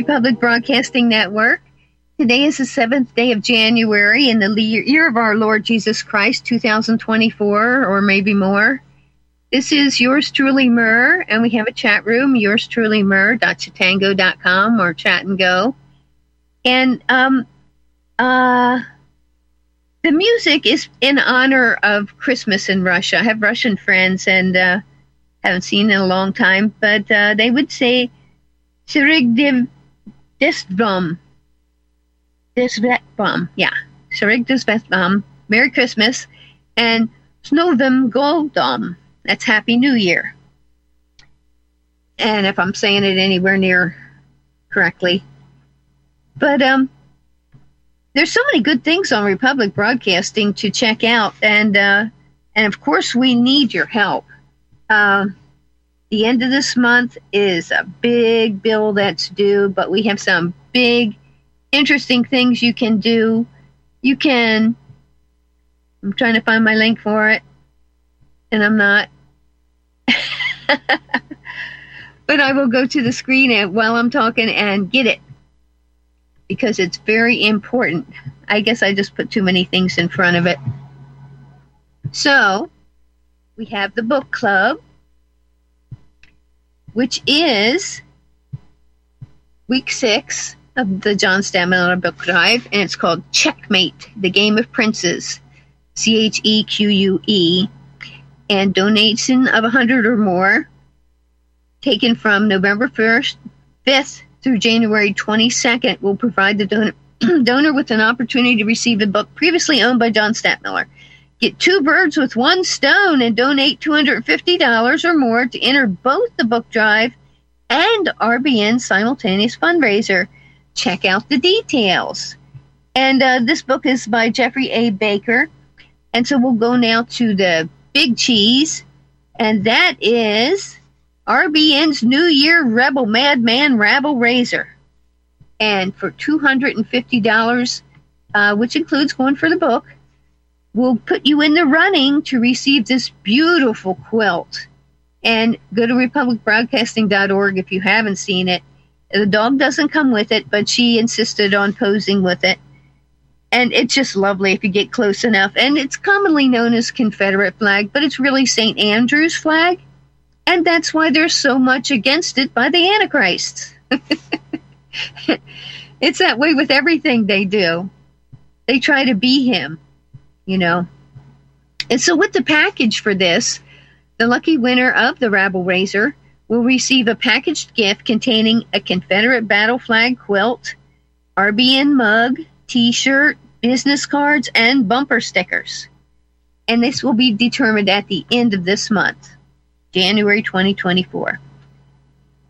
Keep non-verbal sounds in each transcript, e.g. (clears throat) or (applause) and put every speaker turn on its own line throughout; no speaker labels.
Republic Broadcasting Network. Today is the seventh day of January in the year of our Lord Jesus Christ, 2024, or maybe more. This is yours truly, Mer, and we have a chat room, yours truly, Mer.chatango.com or chat and go. And um, uh, the music is in honor of Christmas in Russia. I have Russian friends and uh, haven't seen in a long time, but uh, they would say Sirigdiv Desvam. Bum. Yeah. Sirig Bum. Merry Christmas. And snow Snovim Goldom. That's Happy New Year. And if I'm saying it anywhere near correctly. But um there's so many good things on Republic Broadcasting to check out and uh and of course we need your help. Uh, the end of this month is a big bill that's due, but we have some big, interesting things you can do. You can, I'm trying to find my link for it, and I'm not. (laughs) but I will go to the screen while I'm talking and get it because it's very important. I guess I just put too many things in front of it. So, we have the book club which is week six of the John Stadtmiller book drive, and it's called Checkmate: The Game of Princes. C H E Q U E, and donation of a hundred or more, taken from November first, fifth through January twenty second, will provide the donor, (clears throat) donor with an opportunity to receive a book previously owned by John Stadtmiller. Get two birds with one stone and donate $250 or more to enter both the book drive and RBN simultaneous fundraiser. Check out the details. And uh, this book is by Jeffrey A. Baker. And so we'll go now to the big cheese, and that is RBN's New Year Rebel Madman Rabble Raiser. And for $250, uh, which includes going for the book, will put you in the running to receive this beautiful quilt. And go to republicbroadcasting.org if you haven't seen it. The dog doesn't come with it, but she insisted on posing with it. And it's just lovely if you get close enough. And it's commonly known as Confederate flag, but it's really St. Andrew's flag. And that's why there's so much against it by the Antichrist. (laughs) it's that way with everything they do. They try to be him you know. And so, with the package for this, the lucky winner of the Rabble Raiser will receive a packaged gift containing a Confederate battle flag quilt, RBN mug, t shirt, business cards, and bumper stickers. And this will be determined at the end of this month, January 2024.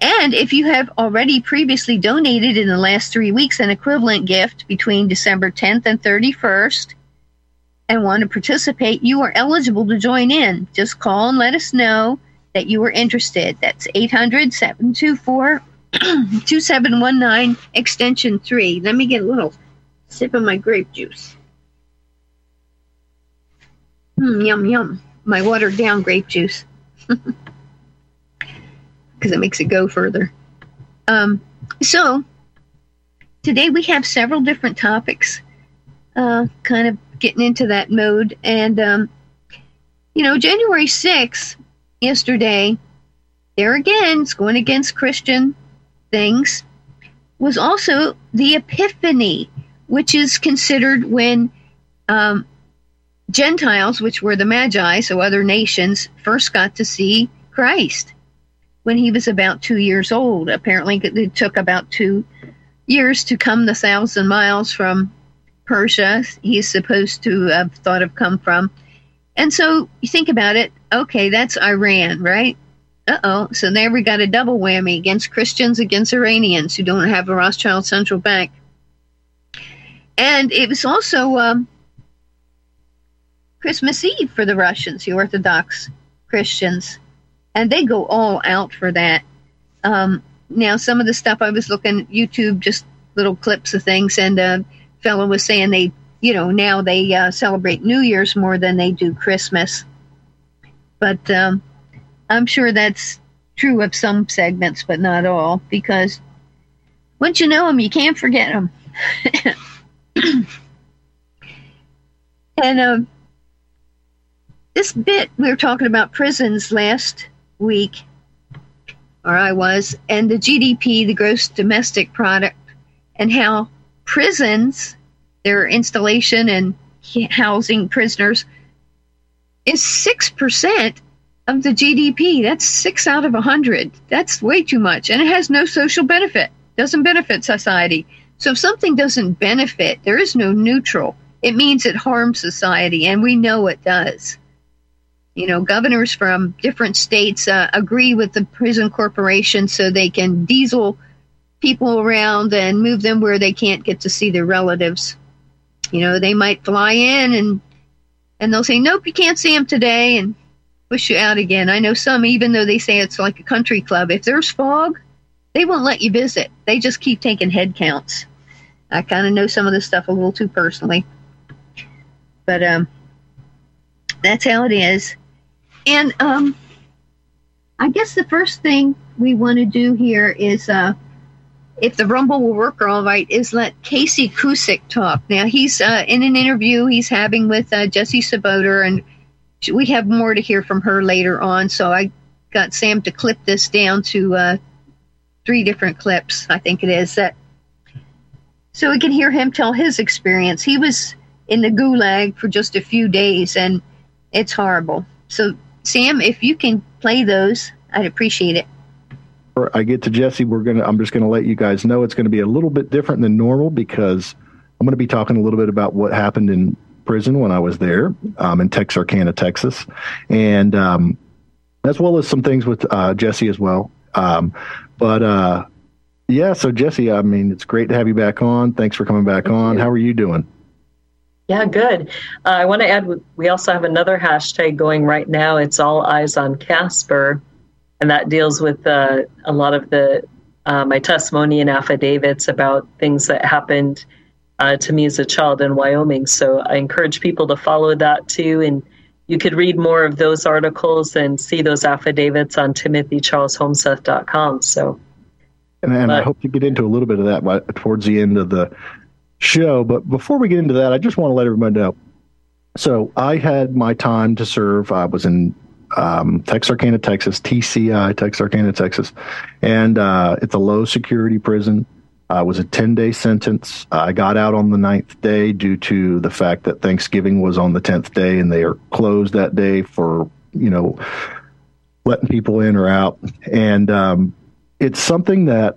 And if you have already previously donated in the last three weeks an equivalent gift between December 10th and 31st, and want to participate, you are eligible to join in. Just call and let us know that you are interested. That's 800 724 2719 extension 3. Let me get a little sip of my grape juice. Mm, yum, yum. My watered down grape juice. (laughs) Because it makes it go further. Um, so, today we have several different topics, uh, kind of getting into that mode. And, um, you know, January 6th, yesterday, there again, it's going against Christian things, was also the Epiphany, which is considered when um, Gentiles, which were the Magi, so other nations, first got to see Christ when he was about two years old. Apparently, it took about two years to come the thousand miles from Persia he's supposed to have thought of come from. And so you think about it, okay, that's Iran, right? Uh oh. So there we got a double whammy against Christians, against Iranians who don't have a Rothschild central bank. And it was also um, Christmas Eve for the Russians, the Orthodox Christians. And they go all out for that. Um, now, some of the stuff I was looking YouTube, just little clips of things, and uh, fellow was saying they, you know, now they uh, celebrate New Year's more than they do Christmas. But um, I'm sure that's true of some segments, but not all, because once you know them, you can't forget them. (coughs) and uh, this bit, we were talking about prisons last week, or I was, and the GDP, the gross domestic product, and how prisons, their installation and housing prisoners, is 6% of the GDP. That's six out of a 100. That's way too much. And it has no social benefit, doesn't benefit society. So if something doesn't benefit, there is no neutral. It means it harms society, and we know it does. You know, governors from different states uh, agree with the prison corporation so they can diesel people around and move them where they can't get to see their relatives. You know, they might fly in and and they'll say, "Nope, you can't see them today," and push you out again. I know some, even though they say it's like a country club, if there's fog, they won't let you visit. They just keep taking head counts. I kind of know some of this stuff a little too personally, but um, that's how it is. And um, I guess the first thing we want to do here is, uh, if the Rumble will work all right, is let Casey Cusick talk. Now he's uh, in an interview he's having with uh, Jessie Czebotar, and we have more to hear from her later on. So I got Sam to clip this down to uh, three different clips, I think it is that, so we can hear him tell his experience. He was in the gulag for just a few days, and it's horrible. So Sam, if you can play those, I'd appreciate it.
I get to Jessie, we're gonna. I'm just gonna let you guys know it's going to be a little bit different than normal because I'm going to be talking a little bit about what happened in prison when I was there um, in Texarkana, Texas, and um, as well as some things with uh, Jessie as well. Um, but uh, yeah, so Jessie, I mean, it's great to have you back on. Thanks for coming back Thank on. You. How are you doing?
Yeah, good. Uh, I want to add, we also have another hashtag going right now. It's all eyes on Casper, and that deals with uh, a lot of the uh, my testimony and affidavits about things that happened uh, to me as a child in Wyoming. So I encourage people to follow that too, and you could read more of those articles and see those affidavits on timothycharlesholmseth.com. So,
and, and but, I hope to get into a little bit of that towards the end of the show. But before we get into that, I just want to let everybody know. So I had my time to serve. I was in um, Texarkana, Texas, TCI, Texarkana, Texas, and uh, it's a low security prison. Uh, it was a 10 day sentence. I got out on the ninth day due to the fact that Thanksgiving was on the 10th day and they are closed that day for, you know, letting people in or out. And um, it's something that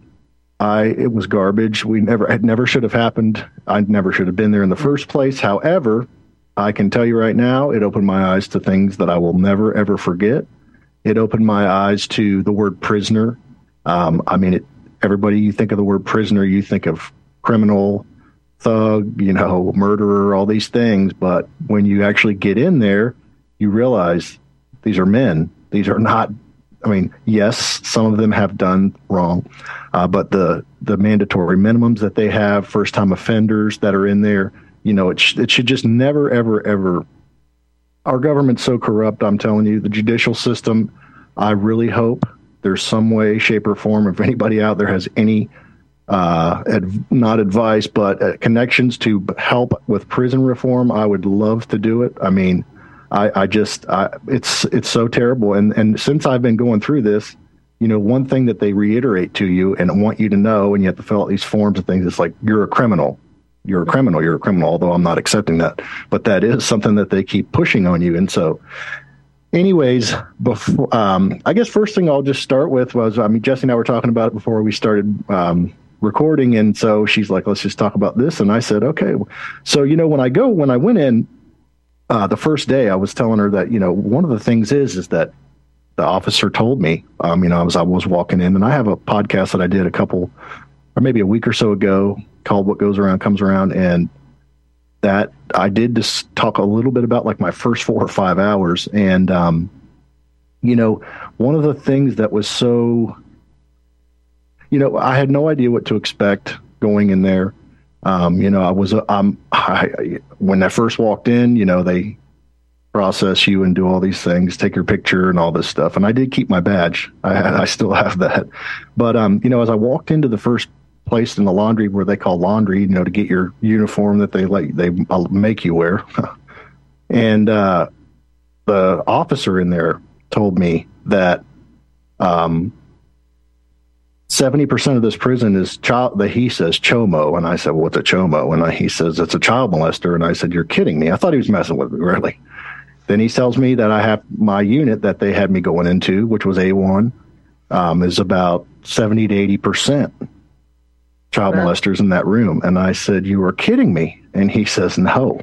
I it was garbage. We never it never should have happened. I never should have been there in the first place. However, I can tell you right now, it opened my eyes to things that I will never ever forget. It opened my eyes to the word prisoner. Um, I mean, it, everybody you think of the word prisoner, you think of criminal, thug, you know, murderer, all these things. But when you actually get in there, you realize these are men. These are not I mean, yes, some of them have done wrong, uh, but the the mandatory minimums that they have, first time offenders that are in there, you know, it sh- it should just never, ever, ever. Our government's so corrupt. I'm telling you, the judicial system. I really hope there's some way, shape, or form. If anybody out there has any, uh, not advice, but uh, connections to help with prison reform, I would love to do it. I mean, I, I just I, it's it's so terrible. And and since I've been going through this, you know, one thing that they reiterate to you and want you to know, and you have to fill out these forms and things. It's like you're a criminal. You're a criminal. You're a criminal. Although I'm not accepting that, but that is something that they keep pushing on you. And so, anyways, before um, I guess first thing I'll just start with was I mean Jessie and I were talking about it before we started um, recording, and so she's like, let's just talk about this, and I said, okay. So you know, when I go when I went in uh, the first day, I was telling her that you know one of the things is is that the officer told me, um, you know, as I was walking in, and I have a podcast that I did a couple or maybe a week or so ago called "What Goes Around Comes Around," and that I did just talk a little bit about like my first four or five hours, and um, you know, one of the things that was so, you know, I had no idea what to expect going in there. Um, you know, I was, um, I, when I first walked in, you know, they process you and do all these things, take your picture and all this stuff. And I did keep my badge. I, I still have that. But, um, you know, as I walked into the first placed in the laundry where they call laundry, you know, to get your uniform that they like they uh, make you wear. (laughs) and uh, the officer in there told me that um, 70% of this prison is child that he says chomo. And i said well, what's a chomo? And I, he says it's a child molester. And i said you're kidding me. I thought he was messing with me (laughs) really. Then he tells me that i have my unit that they had me going into which was a1 um, is about 70 to 80% child wow. molesters in that room and i said you are kidding me and he says no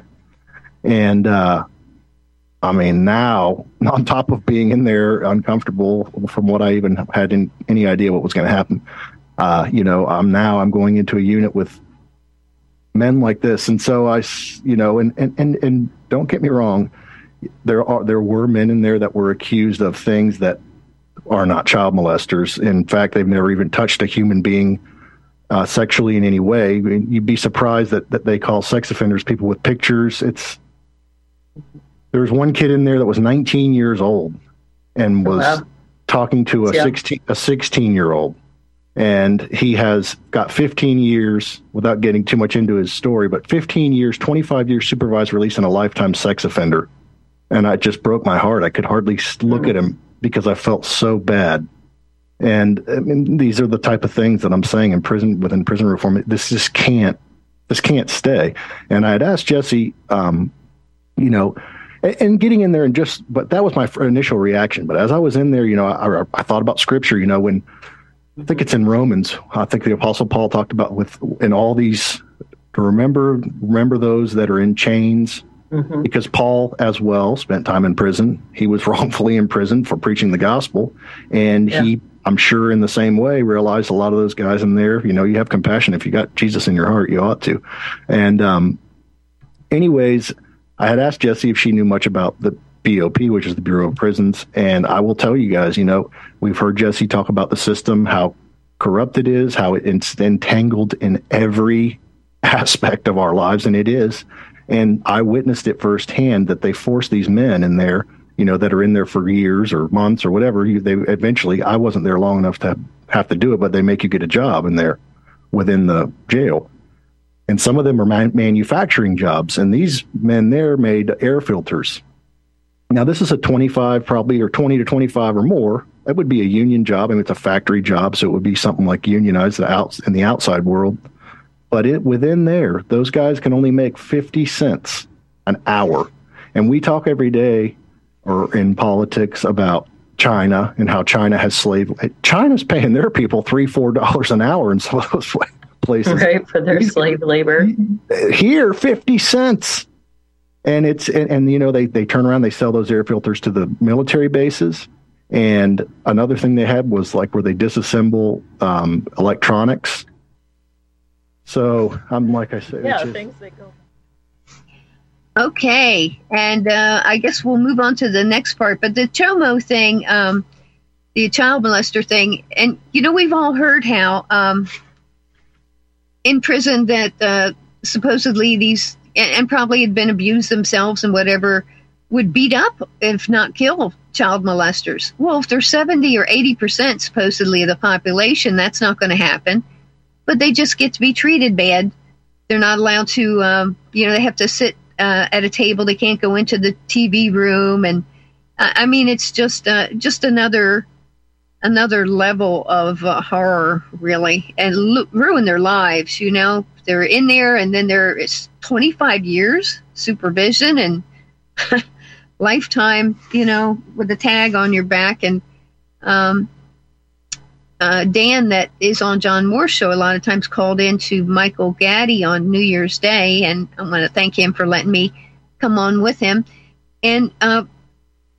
and uh, I mean, now (laughs) on top of being in there uncomfortable from what I even had in, any idea what was going to happen, uh, you know, I'm now I'm going into a unit with men like this, and so I, you know, and and and, and don't get me wrong, there are there were men in there that were accused of things that are not child molesters. In fact, they've never even touched a human being. Uh, sexually in any way, you'd be surprised that, that they call sex offenders people with pictures. It's there was one kid in there that was 19 years old and was wow. talking to a yeah. 16 a 16 year old and he has got 15 years without getting too much into his story but 15 years 25 years supervised release and a lifetime sex offender and I just broke my heart i could hardly look mm-hmm. at him because i felt so bad and I mean, these are the type of things that i'm saying in prison within prison reform. This just can't this can't stay. And i had asked jessie um, you know and getting in there and just but that was my initial reaction. But as i was in there you know i, I thought about scripture you know when i think it's in romans i think the apostle paul talked about with in all these to remember remember those that are in chains? Mm-hmm. because paul as well spent time in prison. He was (laughs) wrongfully imprisoned for preaching the gospel. And yeah. he i'm sure in the same way realized a lot of those guys in there you know you have compassion. If you got jesus in your heart you ought to. And um anyways I had asked Jessie if she knew much about the BOP, which is the Bureau of Prisons, and I will tell you guys, you know, we've heard Jessie talk about the system, how corrupt it is, how it's entangled in every (laughs) aspect of our lives, and it is. And I witnessed it firsthand that they force these men in there, you know, that are in there for years or months or whatever. They eventually, I wasn't there long enough to have to do it, but they make you get a job in there within the jail and some of them are man- manufacturing jobs. And these men there made air filters. Now, this is a 25, probably, or 20 to 25 or more. That would be a union job. I mean, it's a factory job, so it would be something like unionized in the outside world. But it within there, those guys can only make 50 cents an hour. And we talk every day or in politics about China and how China has slave. China's paying their people three, four dollars an hour in some of those (laughs) places.
Right, for their slave labor.
Here, 50 cents. And it's, and, and, you know, they, they turn around, they sell those air filters to the military bases. And another thing they had was like where they disassemble um, electronics. So I'm like I said,
yeah, just, things that go.
Okay, and uh, I guess we'll move on to the next part. But the Chomo thing, um, the child molester thing, and you know we've all heard how um, in prison that uh, supposedly these and, and, probably had been abused themselves and whatever would beat up if not kill child molesters. Well, if they're 70 or 80 percent supposedly of the population, that's not going to happen. But they just get to be treated bad. They're not allowed to, um, you know, they have to sit uh, at a table. They can't go into the TV room, and uh, I mean, it's just uh, just another another level of uh, horror, really, and ruin their lives. You know, they're in there, and then there is 25 years supervision and (laughs) lifetime, you know, with a tag on your back. And um, uh, Dan, that is on John Moore's show, a lot of times called in to Michael Gaddy on New Year's Day, and I want to thank him for letting me come on with him. And uh,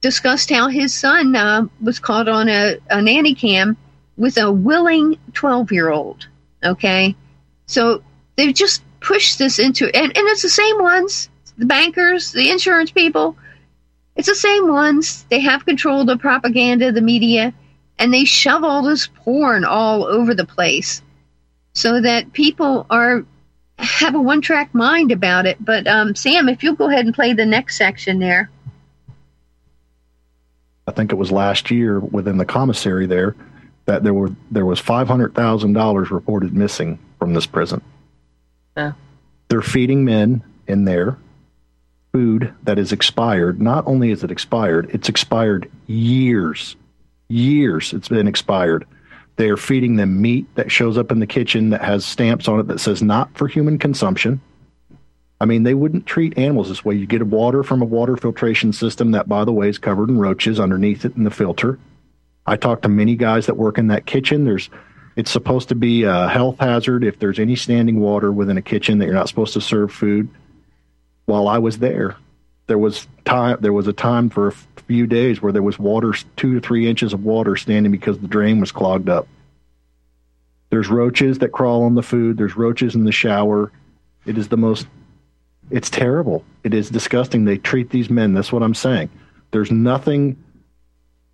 discussed how his son uh, was caught on a, a nanny cam with a willing 12 year old. Okay. So they've just pushed this into, and, and it's the same ones the bankers, the insurance people. It's the same ones. They have control of the propaganda, the media, and they shove all this porn all over the place so that people are have a one track mind about it. But um, Sam, if you'll go ahead and play the next section there.
I think it was last year within the commissary there that there were there was five hundred thousand dollars reported missing from this prison.
Yeah.
They're feeding men in there food that is expired. Not only is it expired, it's expired years. Years it's been expired. They are feeding them meat that shows up in the kitchen that has stamps on it that says not for human consumption. I mean, they wouldn't treat animals this way. You get water from a water filtration system that, by the way, is covered in roaches underneath it in the filter. I talked to many guys that work in that kitchen. There's, it's supposed to be a health hazard if there's any standing water within a kitchen that you're not supposed to serve food while I was there, there was time. There was a time for few days where there was water, two to three inches of water standing because the drain was clogged up. There's roaches that crawl on the food. There's roaches in the shower. It is the most. It's terrible. It is disgusting. They treat these men. That's what I'm saying. There's nothing.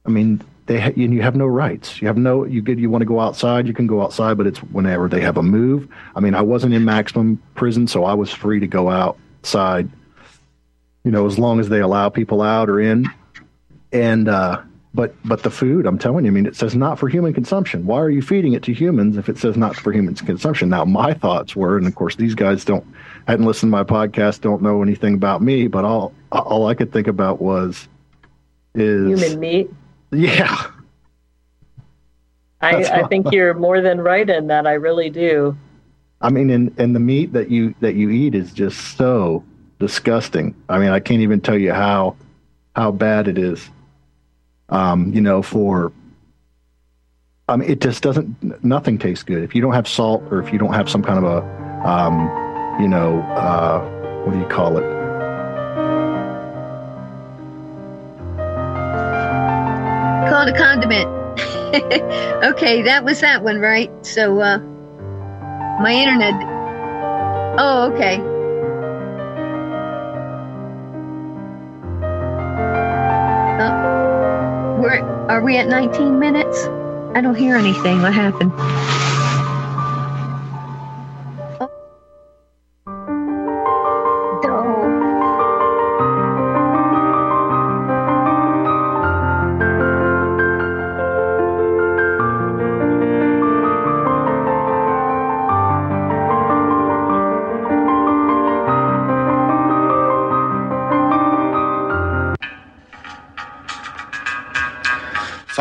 I mean, they ha- you have no rights. You have no. You get. You want to go outside. You can go outside, but it's whenever they have a move. I mean, I wasn't in maximum prison, so I was free to go outside, you know, as long as they allow people out or in. And, uh, but but the food, I'm telling you, I mean, it says not for human consumption. Why are you feeding it to humans if it says not for human consumption? Now, my thoughts were, and of course, these guys don't hadn't listened to my podcast, don't know anything about me, but all all I could think about was is
human meat.
Yeah,
I, I think you're more than right in that. I really do.
I mean, and and the meat that you that you eat is just so disgusting. I mean, I can't even tell you how how bad it is. Um, you know, for mean, it just doesn't. Nothing tastes good if you don't have salt or if you don't have some kind of a, um, you know, uh, what do you call it?
Call it a condiment. (laughs) okay, that was that one, right? So. uh my internet. Oh, okay. Are we at 19 minutes? I don't hear anything. What happened?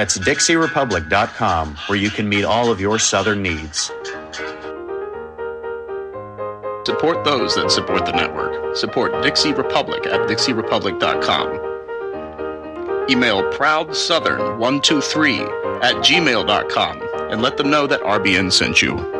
That's DixieRepublic.com, where you can meet all of your Southern needs.
Support those that support the network. Support Dixie Republic at DixieRepublic.com. Email ProudSouthern123 at gmail.com and let them know that RBN sent you.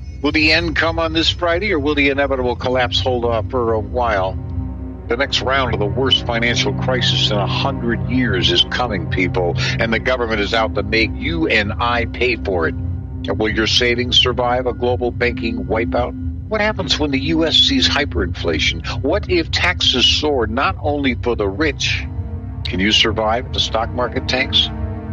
Will the end come on this Friday, or will the inevitable collapse hold off for a while? The next round of the worst financial crisis in a hundred years is coming, people, and the government is out to make you and I pay for it. Will your savings survive a global banking wipeout? What happens when the U.S. sees hyperinflation? What if taxes soar not only for the rich? Can you survive if the stock market tanks?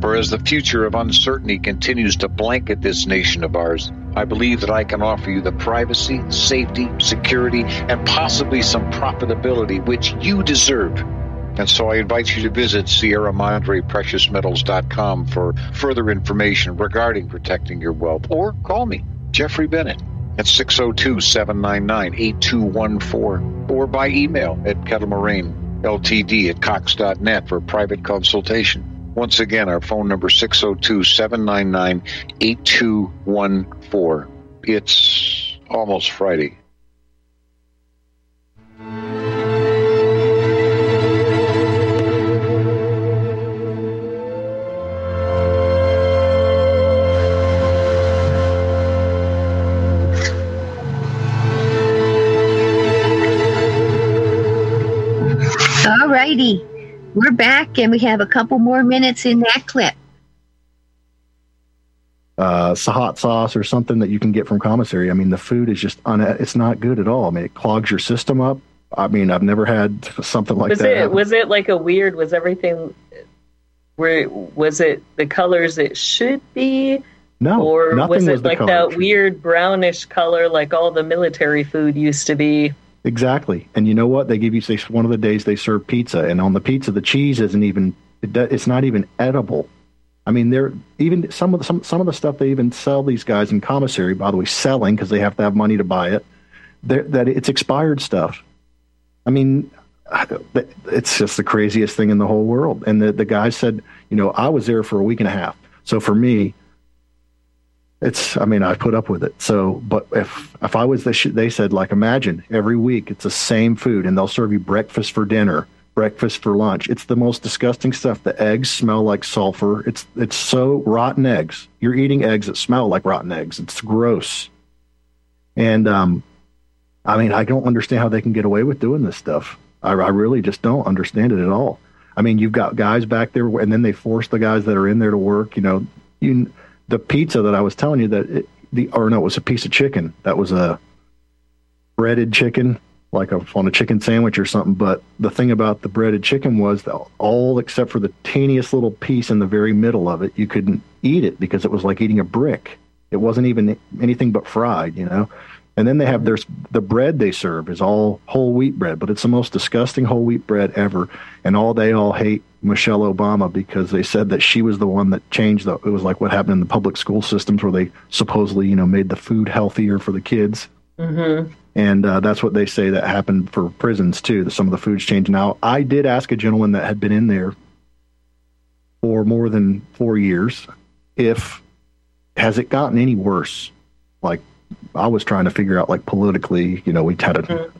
For as the future of uncertainty continues to blanket this nation of ours, I believe that I can offer you the privacy, safety, security, and possibly some profitability which you deserve. And so I invite you to visit Sierra Madre PreciousMetals.com for further information regarding protecting your wealth. Or call me, Jeffrey Bennett, at 602 799 8214, or by email at kettlemoraine.ltd at cox.net for private consultation. Once again, our phone number 602 799 8214. It's almost Friday.
All righty. We're back and we have a couple more minutes in that clip.
Uh, hot sauce or something that you can get from commissary. I mean, the food is just un- it's not good at all. I mean, it clogs your system up. I mean, I've never had (laughs) something like
was
that.
It, was it like a weird? Was everything? Where was it the colors it should be?
No,
or was it
was
like that weird brownish color like all the military food used to be?
Exactly. And you know what? They give you say one of the days they serve pizza, and on the pizza the cheese isn't even it's not even edible. I mean, they're even some of the, some some of the stuff they even sell these guys in commissary. By the way, selling because they have to have money to buy it. That it's expired stuff. I mean, it's just the craziest thing in the whole world. And the the guy said, you know, I was there for a week and a half. So for me, it's i mean i put up with it. So but if if i was the they said like imagine every week it's the same food and they'll serve you breakfast for dinner breakfast for lunch. It's the most disgusting stuff. The eggs smell like sulfur. It's it's so rotten eggs. You're eating eggs that smell like rotten eggs. It's gross. And um i mean i don't understand how they can get away with doing this stuff. I, I really just don't understand it at all. I mean you've got guys back there and then they force the guys that are in there to work you know. You the pizza that I was telling you that it, the or no, it was a piece of chicken. That was a breaded chicken, like a, on a chicken sandwich or something. But the thing about the breaded chicken was that all except for the teeniest little piece in the very middle of it, you couldn't eat it because it was like eating a brick. It wasn't even anything but fried, you know. And then they have their the bread they serve is all whole wheat bread, but it's the most disgusting whole wheat bread ever. And all they all hate Michelle Obama because they said that she was the one that changed the. It was like what happened in the public school systems where they supposedly you know made the food healthier for the kids.
Mm-hmm.
And uh, that's what they say that happened for prisons too. That some of the food's changed. Now, I did ask a gentleman that had been in there for more than four years if has it gotten any worse, like I was trying to figure out like politically, you know, we had a mm-hmm.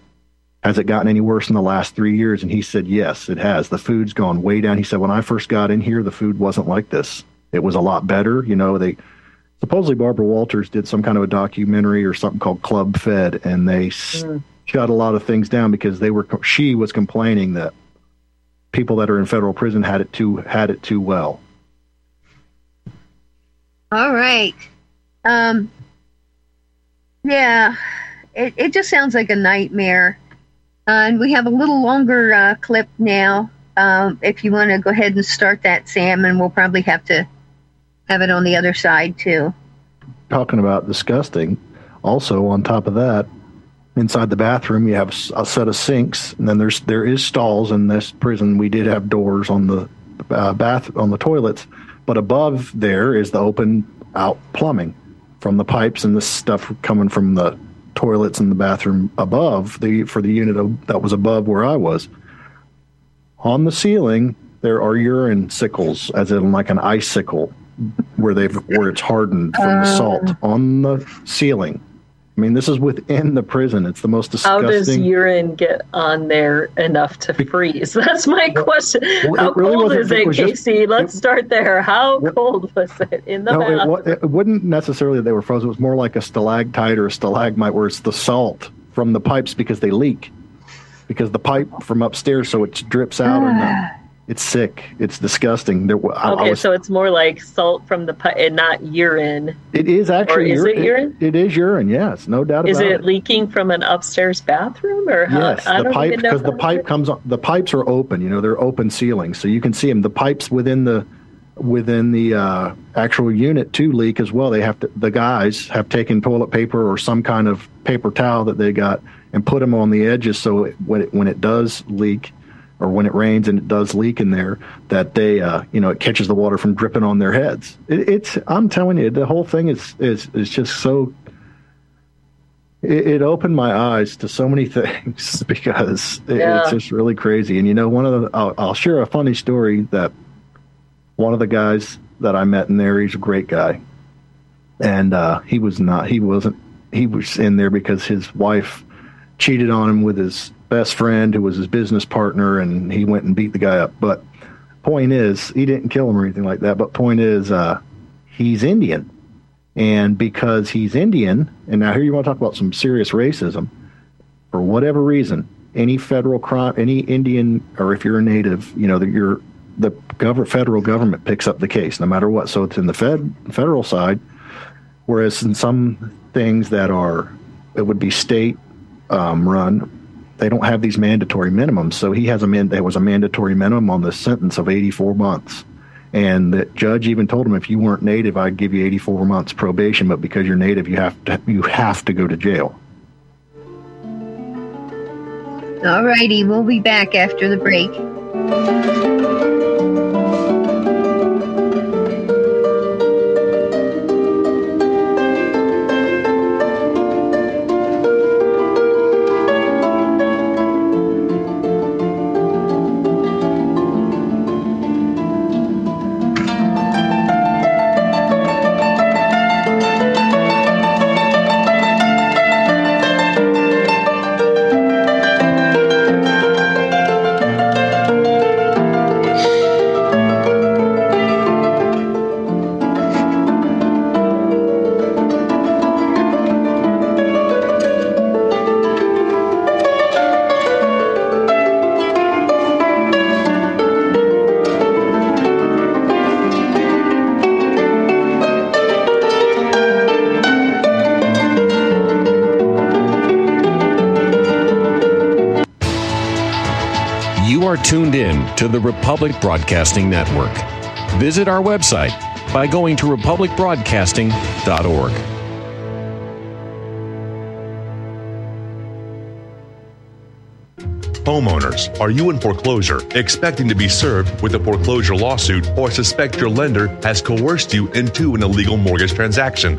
has it gotten any worse in the last three years? And he said, yes, it has. The food's gone way down. He said, when I first got in here, the food wasn't like this. It was a lot better. You know, they supposedly Barbara Walters did some kind of a documentary or something called Club Fed, and they mm. shut a lot of things down because they were she was complaining that people that are in federal prison had it too had it too well.
All right. Um, yeah, it, it just sounds like a nightmare. Uh, and we have a little longer uh, clip now. Um, if you want to go ahead and start that, Sam, and we'll probably have to have it on the other side too.
Talking about disgusting. Also, on top of that, inside the bathroom, you have a set of sinks, and then there's there is stalls in this prison. We did have doors on the uh, bath on the toilets, but above there is the open out plumbing from the pipes and the stuff coming from the toilets in the bathroom above the for the unit of, that was above where I was. On the ceiling, there are urine sickles, as in like an icicle, where they've where it's hardened from the salt uh. on the ceiling. I mean, this is within the prison. It's the most disgusting.
How does urine get on there enough to freeze? (laughs) That's my question. Well, How really cold is it, it Casey? Just, Let's it, start there. How well, cold was it in the no, bathroom?
It, it wouldn't necessarily they were frozen. It was more like a stalactite or a stalagmite, where it's the salt from the pipes because they leak, because the pipe from upstairs, so it drips out. and uh, ah. It's sick. It's disgusting. There,
I, okay, I was, so it's more like salt from the pipe and not urine.
It is actually.
Or is it urine?
It, it is urine. Yes, no doubt
is
about
it. Is it leaking from an upstairs bathroom or how?
Yes, the pipe because the pipe comes. The pipes are open. You know, they're open ceilings, so you can see them. The pipes within the within the uh, actual unit to leak as well. They have to, the guys have taken toilet paper or some kind of paper towel that they got and put them on the edges so it, when it when it does leak or when it rains and it does leak in there, that they uh, you know it catches the water from dripping on their heads. It, it's I'm telling you, the whole thing is is is just so. It, it opened my eyes to so many (laughs) things because it, yeah. it's just really crazy. And you know, one of the I'll, I'll share a funny story that one of the guys that I met in there, he's a great guy, and uh, he was not. He wasn't. He was in there because his wife cheated on him with his best friend, who was his business partner, and he went and beat the guy up. But point is, he didn't kill him or anything like that. But point is, uh, he's Indian, and because he's Indian, and now here you want to talk about some serious racism, for whatever reason, any federal crime, any Indian, or if you're a native, you know that you're the government, federal government picks up the case no matter what. So it's in the fed federal side, whereas in some things that are it would be state um, run, they don't have these mandatory minimums. So he has a man. There was a mandatory minimum on the sentence of 84 months. And the judge even told him, if you weren't native, I'd give you 84 months probation, but because you're native, you have to you have to go to jail.
All righty, we'll be back after the break.
Tuned in to the Republic Broadcasting Network. Visit our website by going to republicbroadcasting.org.
Homeowners, are you in foreclosure, expecting to be served with a foreclosure lawsuit, or suspect your lender has coerced you into an illegal mortgage transaction?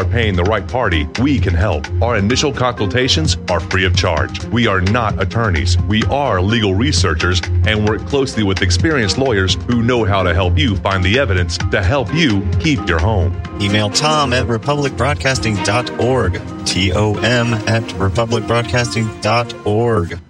are paying the right party, we can help. Our initial consultations are free of charge. We are not attorneys. We are legal researchers and work closely with experienced lawyers who know how to help you find the evidence to help you keep your home.
Email Tom at republicbroadcasting.org. T O M at republicbroadcasting.org.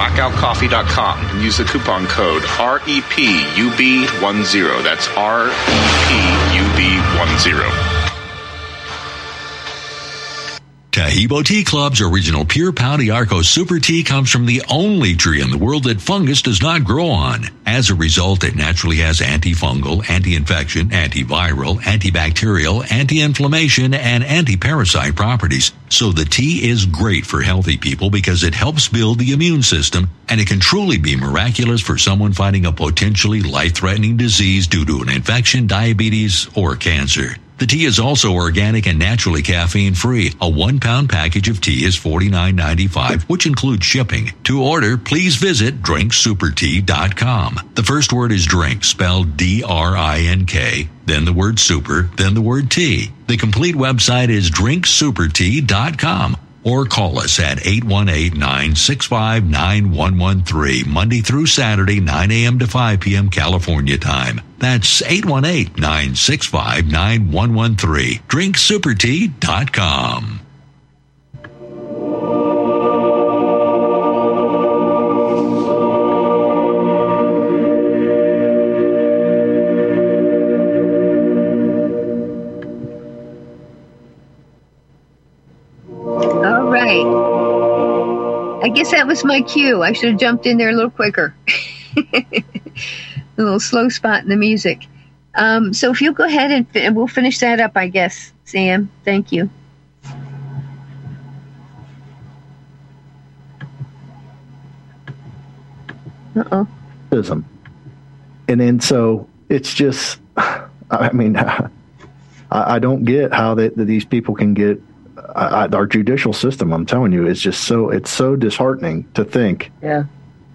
Blackoutcoffee.com and use the coupon code REPUB10. That's REPUB10.
Taheebo Tea Club's original Pure Pau D'Arco Super Tea comes from the only tree in the world that fungus does not grow on. As a result, it naturally has antifungal, anti-infection, antiviral, antibacterial, anti-inflammation, and anti-parasite properties. So the tea is great for healthy people because it helps build the immune system and it can truly be miraculous for someone fighting a potentially life-threatening disease due to an infection, diabetes, or cancer. The tea is also organic and naturally caffeine free. A one pound package of tea is $49.95, which includes shipping. To order, please visit drinksupertea.com. The first word is drink, spelled D-R-I-N-K, then the word super, then the word tea. The complete website is drinksupertea.com or call us at 818-965-9113 Monday through Saturday 9 a.m. to 5 p.m. California time. That's 818-965-9113 drinksupertea.com.
guess that was my cue. I should have jumped in there a little quicker. (laughs) a little slow spot in the music. Um, so if you'll go ahead and, and we'll finish that up, I guess, Sam. Thank you. Uh oh.
And then so it's just, (sighs) I mean, (laughs) I, I don't get how that these people can get I, I, our judicial system. I'm telling you, is just so it's so disheartening to think.
Yeah.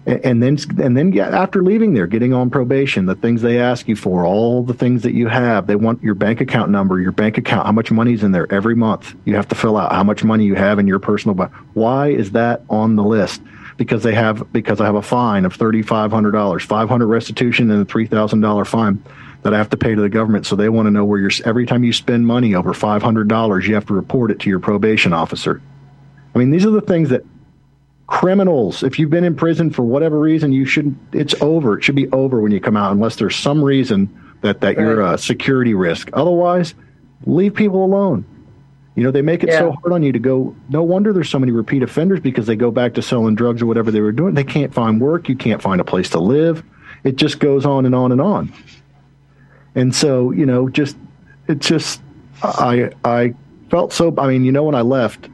And, and then and then get, after leaving there, getting on probation, the things they ask you for, all the things that you have, they want your bank account number, your bank account, how much money's in there every month. You have to fill out how much money you have in your personal. Bank. Why is that on the list? because they have because I have a fine of thirty five hundred dollars, five hundred restitution, and a three thousand dollar fine that I have to pay to the government. So they want to know where you're. Every time you spend money over five hundred dollars, you have to report it to your probation officer. I mean, these are the things that criminals. If you've been in prison for whatever reason, you shouldn't. It's over. It should be over when you come out, unless there's some reason that that you're a security risk. Otherwise, leave people alone. You know, they make it
Yeah.
so hard on you to go. No wonder there's so many repeat offenders because they go back to selling drugs or whatever they were doing. They can't find work. You can't find a place to live. It just goes on and on and on. And so, you know, just it's just I I felt so. I mean, you know, when I left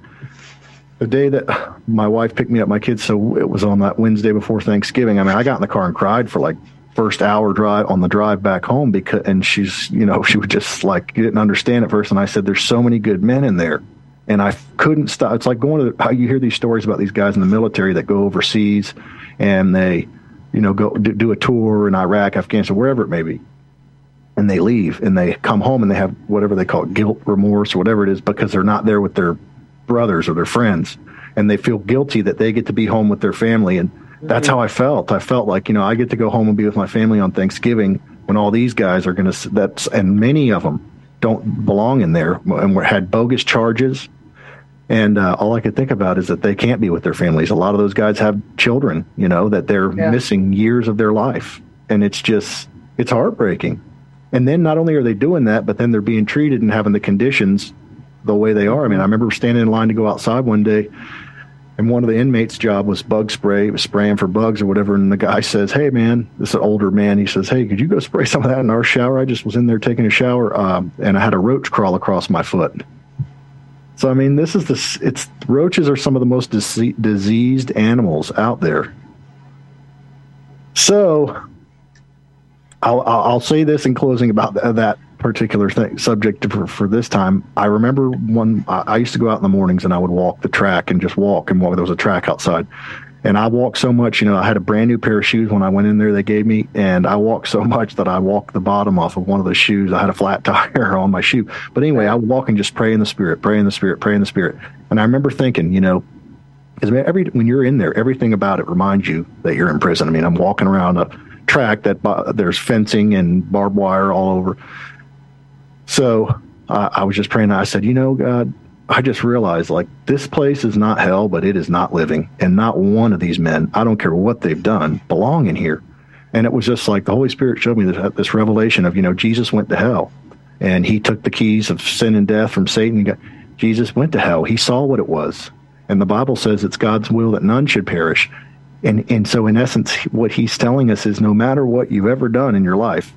the day that my wife picked me up, my kids. So it was on that Wednesday before Thanksgiving. I mean, I got in the car and cried for like first hour drive on the drive back home because and she's you know (laughs) she would just like didn't understand at first and i said there's so many good men in there and i couldn't stop it's like going to the, how you hear these stories about these guys in the military that go overseas and they you know go do, do a tour in iraq afghanistan wherever it may be and they leave and they come home and they have whatever they call it, guilt remorse or whatever it is because they're not there with their brothers or their friends and they feel guilty that they get to be home with their family and that's how I felt. I felt like you know I get to go home and be with my family on Thanksgiving when all these guys are going to that's and many of them don't belong in there and were, had bogus charges. And uh, all I could think about is that they can't be with their families. A lot of those guys have children, you know, that they're
Yeah.
missing years of their life, and it's just it's heartbreaking. And then not only are they doing that, but then they're being treated and having the conditions the way they are. I mean, I remember standing in line to go outside one day, and one of the inmates' job was bug spray, was spraying for bugs or whatever. And the guy says, "Hey, man, this is an older man." He says, "Hey, could you go spray some of that in our shower? I just was in there taking a shower, um, and I had a roach crawl across my foot." So I mean, this is this. It's roaches are some of the most dise- diseased animals out there. So I'll, I'll say this in closing about th- that particular thing subject for, for this time. I remember one. I, used to go out in the mornings and I would walk the track and just walk and walk. There was a track outside, and I walked so much. You know, I had a brand new pair of shoes when I went in there. They gave me, and I walked so much that I walked the bottom off of one of the shoes. I had a flat (laughs) tire on my shoe, but anyway, I would walk and just pray in the spirit, pray in the spirit, pray in the spirit. And I remember thinking, you know, because every when you're in there, everything about it reminds you that you're in prison. I mean, I'm walking around a track that uh, there's fencing and barbed wire all over. So uh, I was just praying. I said, you know, God, I just realized like this place is not hell, but it is not living, and not one of these men, I don't care what they've done, belong in here. And it was just like the Holy Spirit showed me this, this revelation of, you know, Jesus went to hell, and he took the keys of sin and death from Satan. Got, Jesus went to hell. He saw what it was. And the Bible says it's God's will that none should perish. And, and so, in essence, what he's telling us is no matter what you've ever done in your life,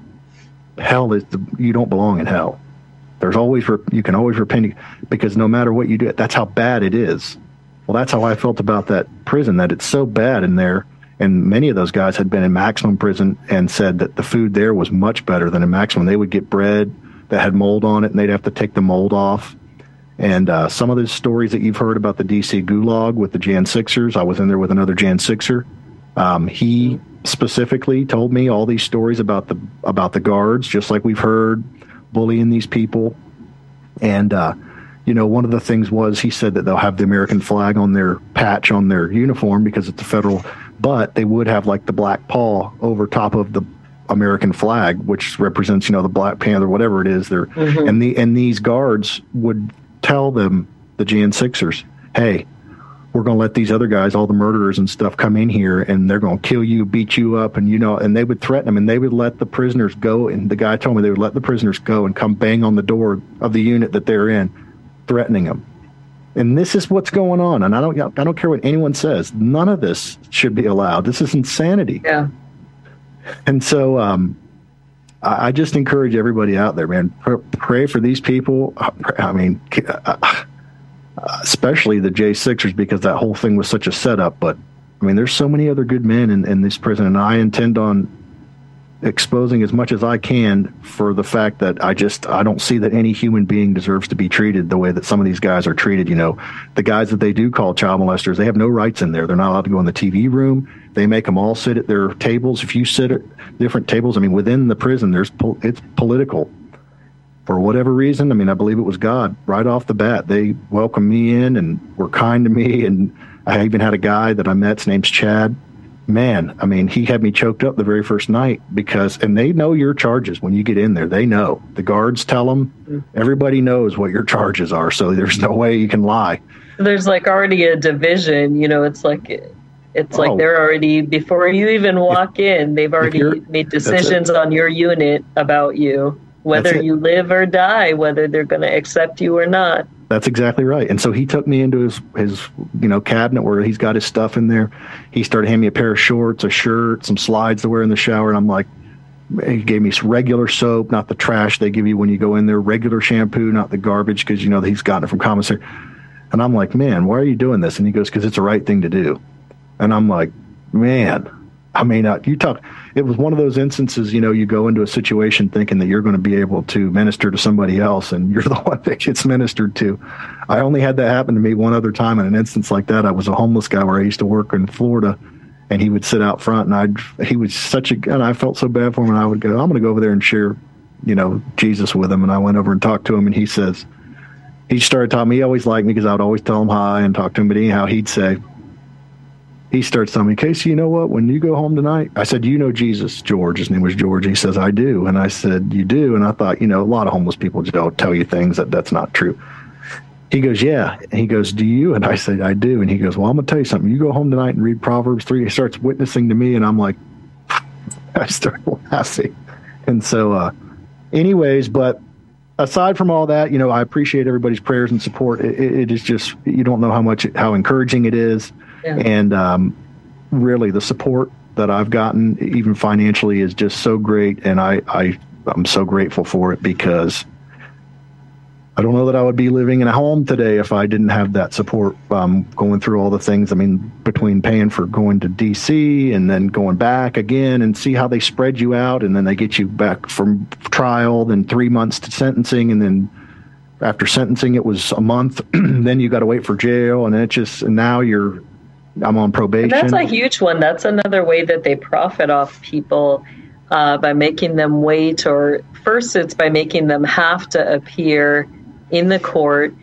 hell is the, you don't belong in hell. There's always, you can always repent because no matter what you do, that's how bad it is. Well, that's how I felt about that prison, that it's so bad in there. And many of those guys had been in maximum prison and said that the food there was much better than in maximum. They would get bread that had mold on it and they'd have to take the mold off and uh, some of the stories that you've heard about the DC Gulag with the Jan Sixers, I was in there with another Jan Sixer. Um, he specifically told me all these stories about the about the guards, just like we've heard bullying these people. And uh, you know, one of the things was he said that they'll have the American flag on their patch on their uniform because it's a federal, but they would have like the black paw over top of the American flag, which represents you know the Black Panther, whatever it is. There, mm-hmm. and the and these guards would tell them, the Jan Sixers, hey, we're going to let these other guys, all the murderers and stuff, come in here and they're going to kill you, beat you up. And, you know, and they would threaten them and they would let the prisoners go. And the guy told me they would let the prisoners go and come bang on the door of the unit that they're in, threatening them. And this is what's going on. And I don't, I don't care what anyone says. None of this should be allowed. This is insanity.
Yeah.
And so, um, I just encourage everybody out there, man. Pray for these people. Uh, I mean, uh, uh, especially the J Sixers because that whole thing was such a setup. But I mean, there's so many other good men in, in this prison, and I intend on exposing as much as I can for the fact that I just I don't see that any human being deserves to be treated the way that some of these guys are treated. You know, the guys that they do call child molesters, they have no rights in there. They're not allowed to go in the TV room. They make them all sit at their tables. If you sit at different tables, I mean, within the prison, there's it's political for whatever reason. I mean, I believe it was God right off the bat. They welcomed me in and were kind to me. And I even had a guy that I met. His name's Chad man, I mean, he had me choked up the very first night because, and they know your charges when you get in there. They know the guards tell them. Mm. Everybody knows what your charges are, so there's no way you can lie.
There's like already a division. You know, it's like it's oh. like they're already before you even walk if, in, they've already made decisions on your unit about you, whether you live or die, whether they're going to accept you or not.
That's exactly right. And so he took me into his his you know cabinet where he's got his stuff in there. He started handing me a pair of shorts, a shirt, some slides to wear in the shower, and I'm like, he gave me regular soap, not the trash they give you when you go in there, regular shampoo, not the garbage because you know he's gotten it from commissary. And I'm like, man, why are you doing this? And he goes, because it's the right thing to do. And I'm like, man, I mean, uh, you talk. It was one of those instances, you know, you go into a situation thinking that you're going to be able to minister to somebody else, and you're (laughs) the one that gets ministered to. I only had that happen to me one other time in an instance like that. I was a homeless guy where I used to work in Florida, and he would sit out front, and I he was such a, and I felt so bad for him, and I would go, I'm going to go over there and share, you know, Jesus with him, and I went over and talked to him, and he says, he started talking. He always liked me because I would always tell him hi and talk to him, but anyhow, he'd say he starts telling me, Casey, you know what? When you go home tonight, I said, you know Jesus, George. His name was George. He says, I do. And I said, you do. And I thought, you know, a lot of homeless people don't tell you things that that's not true. He goes, yeah. And he goes, do you? And I said, I do. And he goes, well, I'm going to tell you something. You go home tonight and read Proverbs 3. He starts witnessing to me. And I'm like, (laughs) I start laughing. And so, uh, anyways, but aside from all that, you know, I appreciate everybody's prayers and support. It, it is just, you don't know how much, how encouraging it is And um, really, the support that I've gotten, even financially, is just so great. And I, I, I'm so grateful for it because I don't know that I would be living in a home today if I didn't have that support. Um, going through all the things, I mean, between paying for going to DC and then going back again and see how they spread you out, and then they get you back from trial, then three months to sentencing, and then after sentencing it was a month. (clears throat) then you got to wait for jail, and it just and now you're I'm on probation.
And that's a huge one. That's another way that they profit off people uh, by making them wait, or first it's by making them have to appear in the court.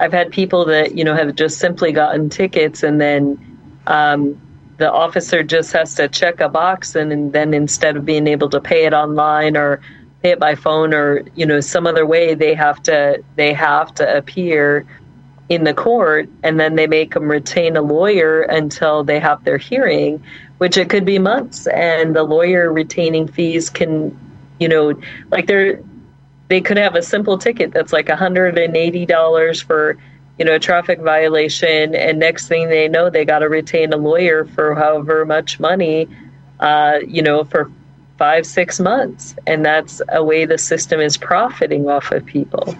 I've had people that you know have just simply gotten tickets, and then um, the officer just has to check a box, and, and then instead of being able to pay it online or pay it by phone or you know some other way, they have to they have to appear in the court and then they make them retain a lawyer until they have their hearing which it could be months and the lawyer retaining fees can you know like they're they could have a simple ticket that's like $180 for you know, a traffic violation, and next thing they know, they got to retain a lawyer for however much money, uh, you know, for five, six months. And that's a way the system is profiting off of people.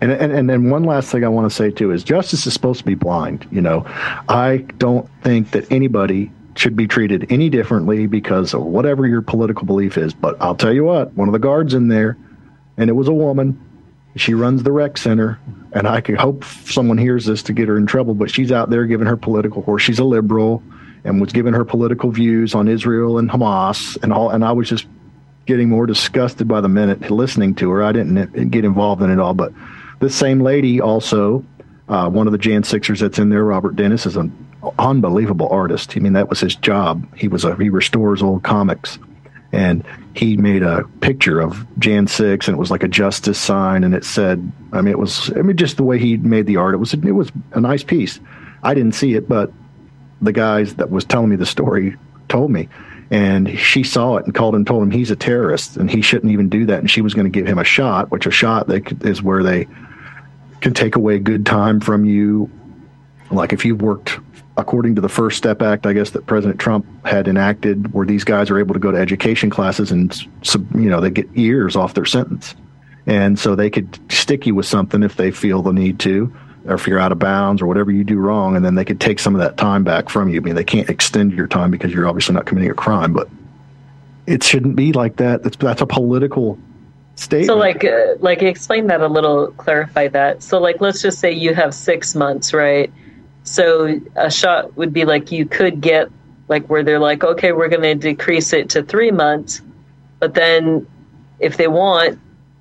And, and and then one last thing I want to say too is justice is supposed to be blind. You know, I don't think that anybody should be treated any differently because of whatever your political belief is. But I'll tell you what, one of the guards in there, and it was a woman. She runs the rec center, and I could hope someone hears this to get her in trouble. But she's out there giving her political, or she's a liberal, and was giving her political views on Israel and Hamas and all. And I was just getting more disgusted by the minute listening to her. I didn't get involved in it all, but this same lady also, uh, one of the Jan Sixers that's in there, Robert Dennis, is an unbelievable artist. I mean, that was his job. He was a he restores old comics, and he made a picture of Jan Six, and it was like a justice sign, and it said, I mean, it was, I mean, just the way he made the art, it was, it was a nice piece. I didn't see it, but the guys that was telling me the story told me, and she saw it and called and told him he's a terrorist and he shouldn't even do that, and she was going to give him a shot, which a shot they, is where they can take away good time from you. Like if you've worked according to the First Step Act, I guess that President Trump had enacted, where these guys are able to go to education classes and you know they get years off their sentence, and so they could stick you with something if they feel the need to, or if you're out of bounds or whatever you do wrong, and then they could take some of that time back from you. I mean, they can't extend your time because you're obviously not committing a crime, but it shouldn't be like that. That's that's a political statement.
So, like, uh, like explain that a little, clarify that. So, like, let's just say you have six months, right? So a shot would be like you could get like where they're like, okay, we're going to decrease it to three months, but then if they want,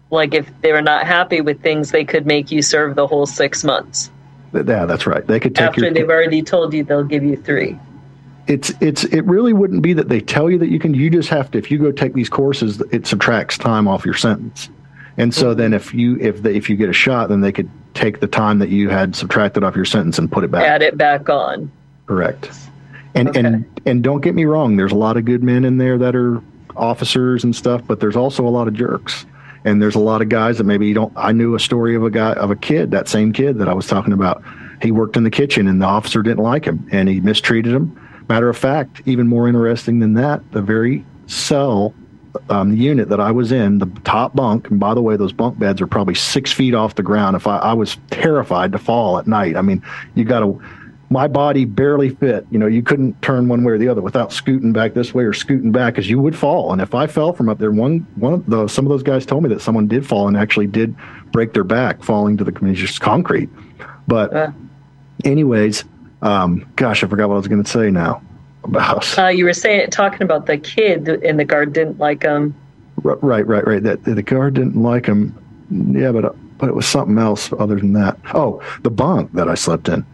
like if they're not happy with things, they could make you serve the whole six months.
Yeah, that's right. They could take
after
your,
they've already told you they'll give you three.
It's it's it really wouldn't be that they tell you that you can. You just have to if you go take these courses, it subtracts time off your sentence. And so then if you if they, if you get a shot, then they could take the time that you had subtracted off your sentence and put it back.
Add it back on.
Correct. And okay. and and don't get me wrong, there's a lot of good men in there that are officers and stuff, but there's also a lot of jerks. And there's a lot of guys that maybe you don't I knew a story of a guy of a kid, that same kid that I was talking about. He worked in the kitchen and the officer didn't like him and he mistreated him. Matter of fact, even more interesting than that, the very cell um, the unit that I was in, the top bunk, and by the way, those bunk beds are probably six feet off the ground. If I, I was terrified to fall at night, I mean, you got to, my body barely fit. You know, you couldn't turn one way or the other without scooting back this way or scooting back, because you would fall. And if I fell from up there, one one of the some of those guys told me that someone did fall and actually did break their back falling to the just concrete. But, uh. anyways, um, gosh, I forgot what I was going to say now about.
Uh, you were saying talking about the kid and the guard didn't like him.
Right, right, right. That the guard didn't like him. Yeah, but but it was something else other than that. Oh, the bunk that I slept in.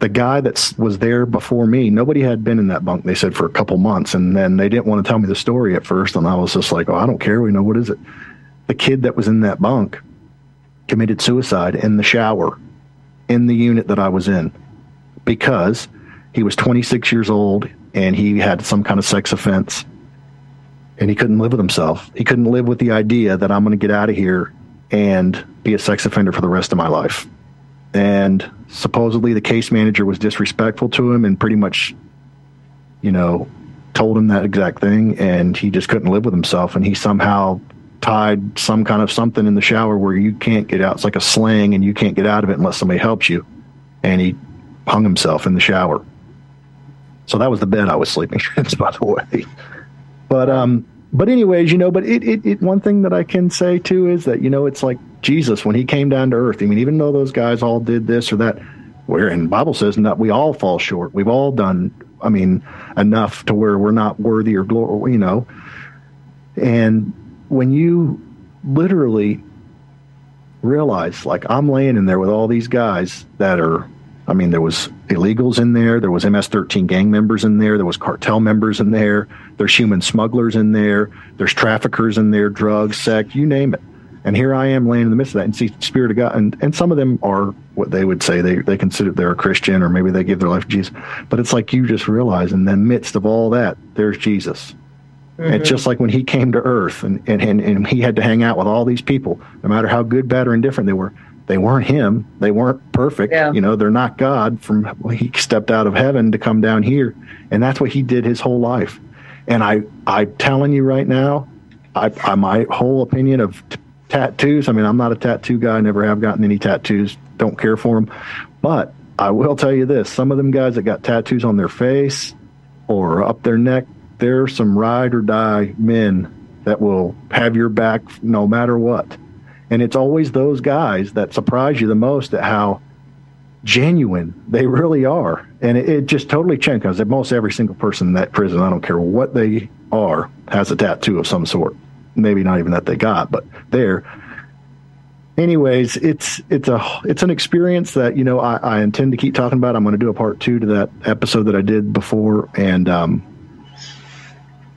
The guy that was there before me, nobody had been in that bunk. They said for a couple months, and then they didn't want to tell me the story at first, and I was just like, "Oh, I don't care. We know what is it." The kid that was in that bunk committed suicide in the shower in the unit that I was in because he was 26 years old and he had some kind of sex offense and he couldn't live with himself. He couldn't live with the idea that I'm going to get out of here and be a sex offender for the rest of my life. And supposedly the case manager was disrespectful to him and pretty much, you know, told him that exact thing. And he just couldn't live with himself. And he somehow tied some kind of something in the shower where you can't get out. It's like a sling and you can't get out of it unless somebody helps you. And he hung himself in the shower. So that was the bed I was sleeping (laughs) in, by the way. But um, but anyways, you know, but it, it, it one thing that I can say too is that you know it's like Jesus when he came down to earth. I mean, even though those guys all did this or that, where in Bible says that we all fall short. We've all done. I mean, enough to where we're not worthy or glory. You know, and when you literally realize, like I'm laying in there with all these guys that are I mean, there was illegals in there. There was MS-13 gang members in there. There was cartel members in there. There's human smugglers in there. There's traffickers in there, drugs, sex, you name it. And here I am laying in the midst of that and see Spirit of God. And, and some of them are what they would say they, they consider they're a Christian or maybe they give their life to Jesus. But it's like you just realize in the midst of all that, there's Jesus. Mm-hmm. It's just like when he came to earth and, and, and, and he had to hang out with all these people, no matter how good, bad, or indifferent they were, they weren't him. They weren't perfect.
Yeah.
You know, they're not God from he stepped out of heaven to come down here. And that's what he did his whole life. And I, I'm telling you right now, I, I my whole opinion of t- tattoos. I mean, I'm not a tattoo guy. Never have gotten any tattoos. Don't care for them. But I will tell you this: some of them guys that got tattoos on their face or up their neck, they're some ride or die men that will have your back no matter what. And it's always those guys that surprise you the most at how genuine they really are. And it, it just totally changed because most every single person in that prison, I don't care what they are, has a tattoo of some sort. Maybe not even that they got, but there. Anyways, it's it's a it's an experience that you know I, I intend to keep talking about. I'm going to do a part two to that episode that I did before, and um,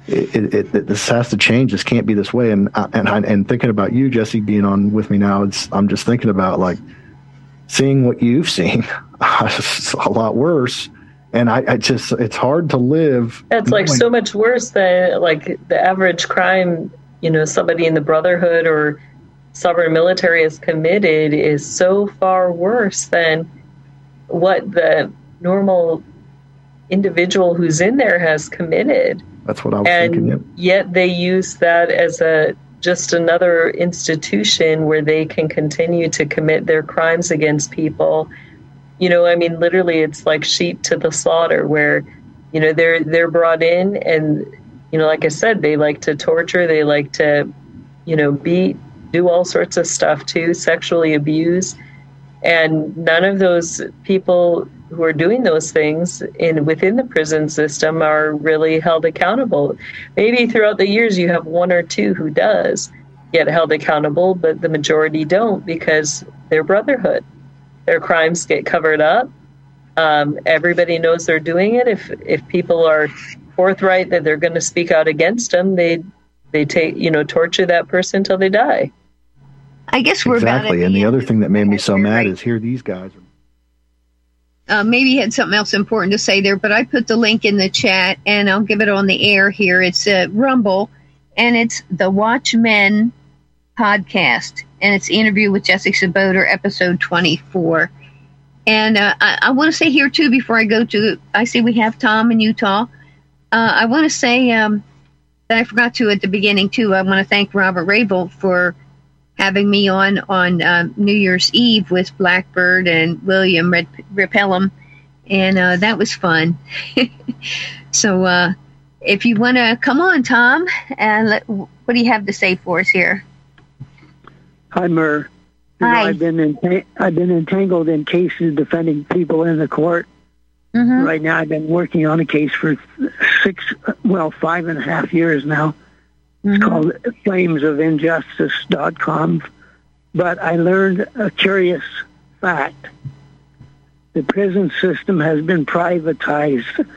it, it, it, this has to change. This can't be this way. And uh, and and thinking about you, Jessie, being on with me now, it's I'm just thinking about like seeing what you've (laughs) seen. (laughs) it's a lot worse, and I, I just it's hard to live.
It's like so much worse than like the average crime, you know, somebody in the Brotherhood or sovereign military has committed is so far worse than what the normal individual who's in there has committed.
That's what I was
and
thinking.
Yet they use that as a just another institution where they can continue to commit their crimes against people. You know, I mean, literally, it's like sheep to the slaughter, where you know they're they're brought in, and you know, like I said, they like to torture, they like to, you know, beat, do all sorts of stuff too, sexually abuse, and none of those people who are doing those things in within the prison system are really held accountable. Maybe throughout the years you have one or two who does get held accountable, but the majority don't because they're brotherhood. Their crimes get covered up. Um, everybody knows they're doing it. If if people are forthright that they're going to speak out against them, they they take you know torture that person until they die.
I guess we're
exactly. And the
end
other thing that made me so mad
right?
is here these guys are
uh, maybe had something else important to say there, but I put the link in the chat and I'll give it on the air here. It's uh, Rumble and it's the Watchmen podcast and it's interview with Jessie Czebotar, episode 24. And uh, I, I want to say here too, before I go to, I see we have Tom in Utah. Uh, I want to say um, that I forgot to at the beginning too. I want to thank Robert Rabel for having me on on uh, New Year's Eve with Blackbird and William Red- Repellum, and uh, that was fun. (laughs) so, uh, if you want to come on, Tom, and let, what do you have to say for us here?
Hi, Mer. You know,
Hi.
I've been in, I've been entangled in cases defending people in the court.
Mm-hmm.
Right now, I've been working on a case for six, well, five and a half years now. It's mm-hmm. called flamesofinjustice.com. But I learned a curious fact. The prison system has been privatized.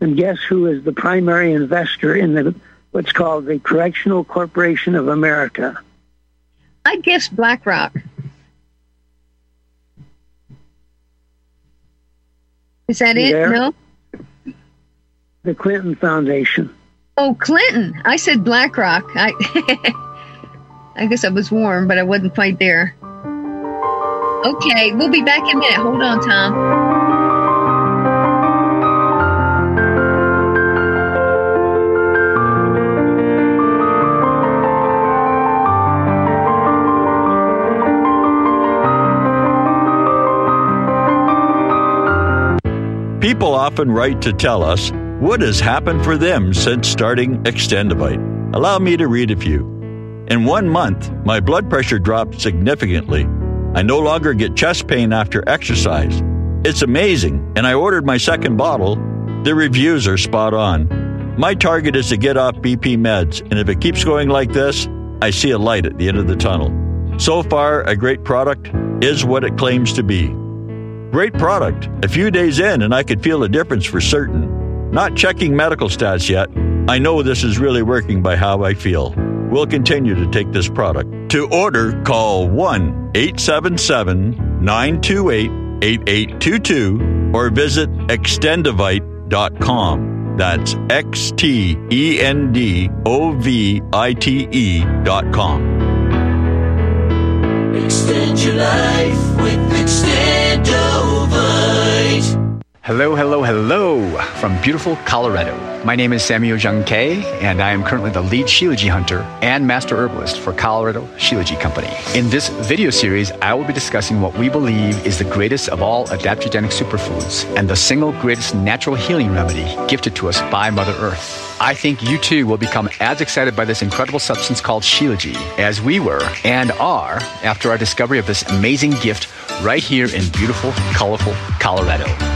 And guess who is the primary investor in the what's called the Correctional Corporation of America?
I guess BlackRock. Is that
You
it?
there?
No.
The Clinton Foundation.
Oh, Clinton. I said BlackRock. I (laughs) I guess I was warm, but I wasn't quite there. Okay, we'll be back in a minute. Hold on, Tom.
People often write to tell us what has happened for them since starting Extendovite. Allow me to read a few. In one month, my blood pressure dropped significantly. I no longer get chest pain after exercise. It's amazing, and I ordered my second bottle. The reviews are spot on. My target is to get off BP meds, and if it keeps going like this, I see a light at the end of the tunnel. So far, a great product is what it claims to be. Great product. A few days in, and I could feel a difference for certain. Not checking medical stats yet. I know this is really working by how I feel. We'll continue to take this product. To order, call 1 877 928 8822 or visit xtendovite.com. That's X T E N D O V I T E dot com.
Extend your life with Extendovite.
Hello, hello, hello from beautiful Colorado. My name is Samuel Jung Kay, and I am currently the lead Shilajit hunter and master herbalist for Colorado Shilajit Company. In this video series, I will be discussing what we believe is the greatest of all adaptogenic superfoods and the single greatest natural healing remedy gifted to us by Mother Earth. I think you too will become as excited by this incredible substance called Shilajit as we were and are after our discovery of this amazing gift right here in beautiful, colorful Colorado.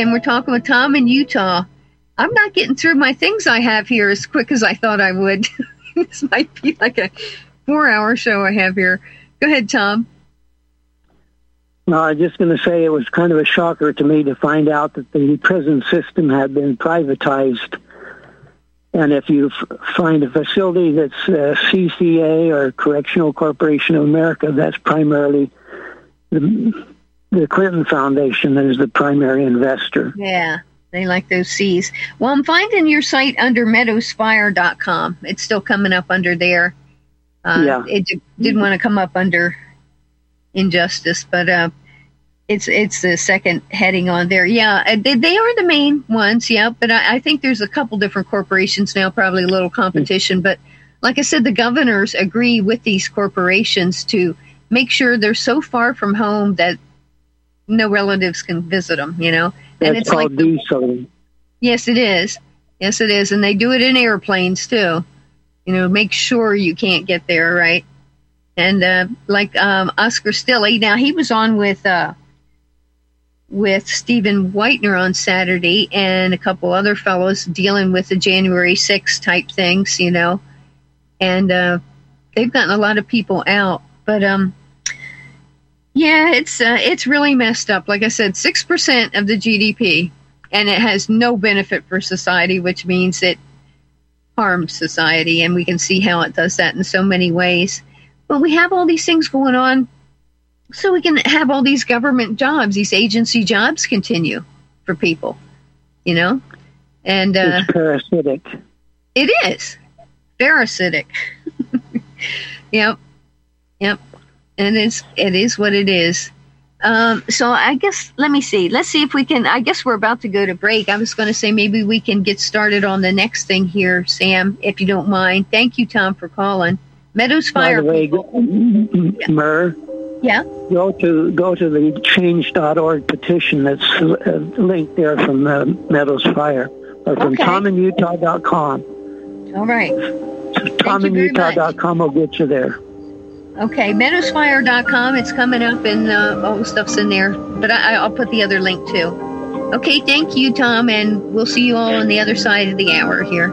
and we're talking with Tom in Utah. I'm not getting through my things I have here as quick as I thought I would. (laughs) this might be like a four hour show I have here. Go ahead, Tom.
No, I was just going to say it was kind of a shocker to me to find out that the prison system had been privatized. And if you f- find a facility that's uh, CCA or Correctional Corporation of America, that's primarily the, the Clinton Foundation that is the primary investor.
Yeah, they like those C's. Well, I'm finding your site under meadowsfire.com. It's still coming up under there. Uh,
Yeah.
It di- didn't want to come up under injustice, but uh, it's it's the second heading on there. Yeah, uh, they, they are the main ones. Yeah, but I, I think there's a couple different corporations now, probably a little competition. But like I said, the governors agree with these corporations to make sure they're so far from home that no relatives can visit them. You know, and
That's
it's like
called desoling.
Yes, it is. Yes, it is. And they do it in airplanes too. You know, make sure you can't get there, right? And uh, like um, Oscar Stilley, now he was on with uh, with Stephen Whitener on Saturday and a couple other fellows dealing with the January 6th type things, you know. And uh, they've gotten a lot of people out. But um, yeah, it's uh, it's really messed up. Like I said, six percent of the GDP, and it has no benefit for society, which means it harms society, and we can see how it does that in so many ways. But we have all these things going on, so we can have all these government jobs, these agency jobs continue for people, you know, and uh,
It's parasitic.
it is parasitic. (laughs) yep, yep, and it's it is what it is. Um, so I guess let me see. Let's see if we can. I guess we're about to go to break. I was going to say maybe we can get started on the next thing here, Sam, if you don't mind. Thank you, Tom, for calling. Meadows Fire.
By the way, Mer,
Yeah.
Go to go to the change.org petition that's uh, linked there from uh, Meadows Fire or from
Okay.
tominutah.com.
All right.
tominutah.com will get you there.
Okay, meadowsfire.com. It's coming up and uh, all the stuff's in there. But I, I'll put the other link too. Okay, thank you, Tom, and we'll see you all on the other side of the hour here.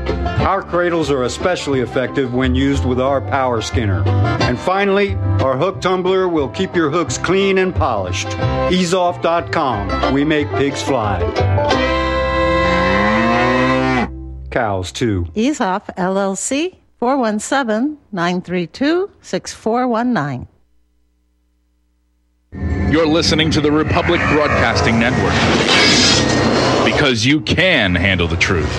Our cradles are especially effective when used with our power skinner. And finally, our hook tumbler will keep your hooks clean and polished. Easeoff.com. We make pigs fly. Cows too.
Easeoff LLC 417 932 6419.
You're listening to the Republic Broadcasting Network because you can handle the truth.